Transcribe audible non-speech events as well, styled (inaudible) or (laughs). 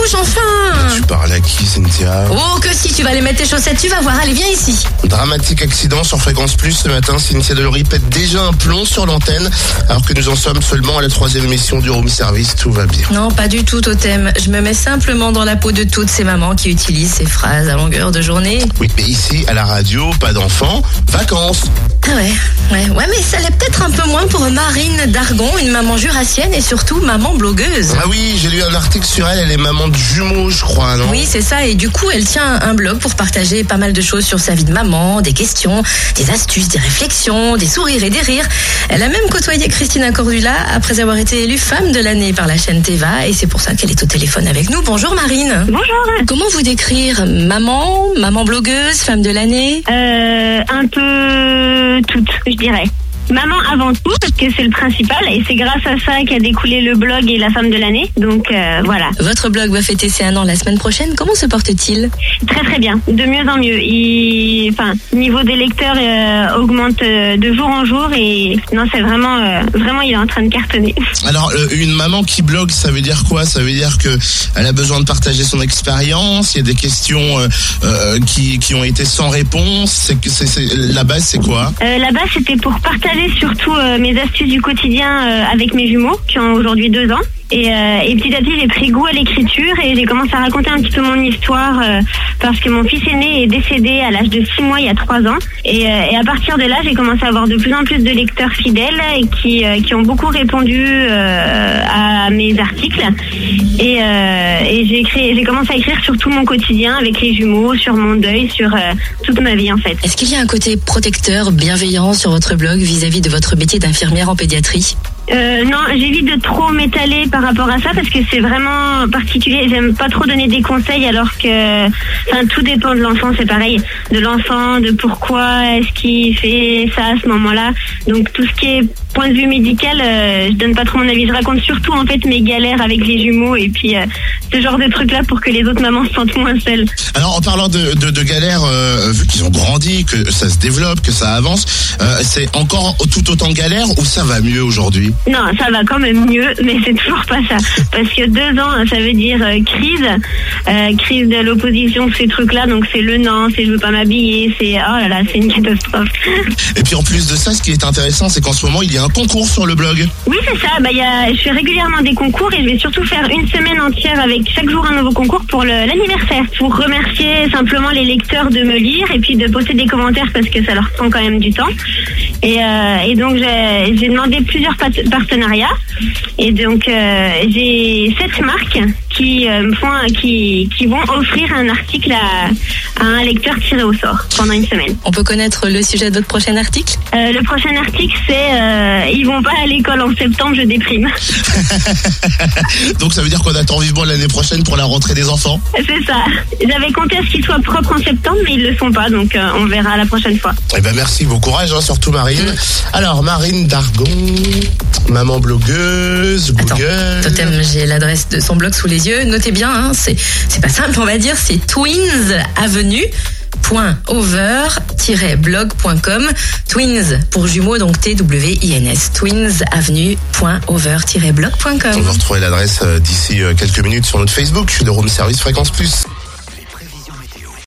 bouge enfin Tu parles à qui, Cynthia Oh, que si tu vas aller mettre tes chaussettes, tu vas voir. Allez, viens ici. Dramatique accident sur Fréquence Plus ce matin. Cynthia Delory pète déjà un plomb sur l'antenne, alors que nous en sommes seulement à la troisième émission du room service. Tout va bien. Non, pas du tout, Totem. Je me mets simplement dans la peau de toutes ces mamans qui utilisent ces phrases à longueur de journée. Oui, mais ici, à la radio, pas d'enfants, vacances. Ah ouais, ouais, ouais, mais ça l'est peut-être un peu moins pour Marine Dargon, une maman jurassienne et surtout maman blogueuse. Ah oui, j'ai lu un article sur elle. Elle est maman de jumeaux, je crois, non? Oui, c'est ça. Et du coup, elle tient un blog pour partager pas mal de choses sur sa vie de maman, des questions, des astuces, des réflexions, des sourires et des rires. Elle a même côtoyé Christina Cordula après avoir été élue femme de l'année par la chaîne Teva. Et c'est pour ça qu'elle est au téléphone avec nous. Bonjour Marine. Bonjour. Comment vous décrire? Maman, maman blogueuse, femme de l'année? Euh, un peu toutes, je dirais. Maman avant tout, parce que c'est le principal, et c'est grâce à ça qu'a découlé le blog et la femme de l'année. Donc euh, voilà, Votre blog va fêter ses un an la semaine prochaine. Comment se porte-t-il? Très très bien, de mieux en mieux. Il, enfin, niveau des lecteurs euh, augmente euh, de jour en jour, et non, c'est vraiment, euh, vraiment, il est en train de cartonner. (laughs) Alors, une maman qui blogue, ça veut dire quoi? Ça veut dire que elle a besoin de partager son expérience. Il y a des questions euh, euh, qui, qui ont été sans réponse. C'est que c'est c'est- la base, c'est quoi? Euh, Là-bas, c'était pour partager surtout euh, mes astuces du quotidien euh, avec mes jumeaux, qui ont aujourd'hui deux ans. Et, euh, et petit à petit, j'ai pris goût à l'écriture et j'ai commencé à raconter un petit peu mon histoire euh, parce que mon fils aîné est décédé à l'âge de six mois il y a trois ans. Et, euh, et à partir de là, j'ai commencé à avoir de plus en plus de lecteurs fidèles et qui, euh, qui ont beaucoup répondu euh, à mes articles. Et, euh, et j'ai commencé à écrire sur tout mon quotidien avec les jumeaux, sur mon deuil, sur toute ma vie en fait. Est-ce qu'il y a un côté protecteur, bienveillant sur votre blog vis-à-vis de votre métier d'infirmière en pédiatrie? Euh, non, j'évite de trop m'étaler par rapport à ça parce que c'est vraiment particulier. J'aime pas trop donner des conseils alors que, enfin, tout dépend de l'enfant. C'est pareil, de l'enfant, de pourquoi est-ce qu'il fait ça à ce moment-là. Donc tout ce qui est point de vue médical, euh, je donne pas trop mon avis. Je raconte surtout en fait mes galères avec les jumeaux et puis euh, ce genre de trucs là pour que les autres mamans se sentent moins seules. Alors, en parlant de, de, de galère, euh, vu qu'ils ont grandi, que ça se développe, que ça avance, euh, c'est encore tout autant galère ou ça va mieux aujourd'hui? Non, ça va quand même mieux, mais c'est toujours pas ça. Parce que deux ans, ça veut dire euh, crise, crise de l'opposition, ces trucs-là. Donc c'est le non, c'est je veux pas m'habiller, c'est oh là là, c'est une catastrophe. (laughs) Et puis en plus de ça, ce qui est intéressant, c'est qu'en ce moment, il y a un concours sur le blog. Oui, c'est ça. Bah, il y a, je fais régulièrement des concours et je vais surtout faire une semaine entière avec chaque jour un nouveau concours pour l'anniversaire. Pour remercier simplement les lecteurs de me lire et puis de poster des commentaires parce que ça leur prend quand même du temps. Et, euh, donc j'ai demandé plusieurs partenariats et donc euh, j'ai sept marques qui euh, me font qui, qui vont offrir un article à, à un lecteur tiré au sort pendant une semaine. On peut connaître le sujet de votre prochain article? Euh, le prochain article c'est euh, ils vont pas à l'école en septembre, je déprime. (laughs) Donc ça veut dire qu'on attend vivement l'année prochaine pour la rentrée des enfants? C'est ça. J'avais compté à ce qu'ils soient propres en septembre, mais ils le sont pas, donc euh, on verra la prochaine fois. Eh ben merci, bon courage, hein, surtout Marine. Alors Marine Dargon, maman blogueuse, Attends, Google. Totem, j'ai l'adresse de son blog sous les yeux. Notez bien, hein, c'est pas simple, on va dire, c'est Twins Avenue over-blog.com twins pour jumeaux donc T W I N S twins avenue.over-blog.com On va retrouver l'adresse euh, d'ici euh, quelques minutes sur notre Facebook de Room Service Fréquence Plus.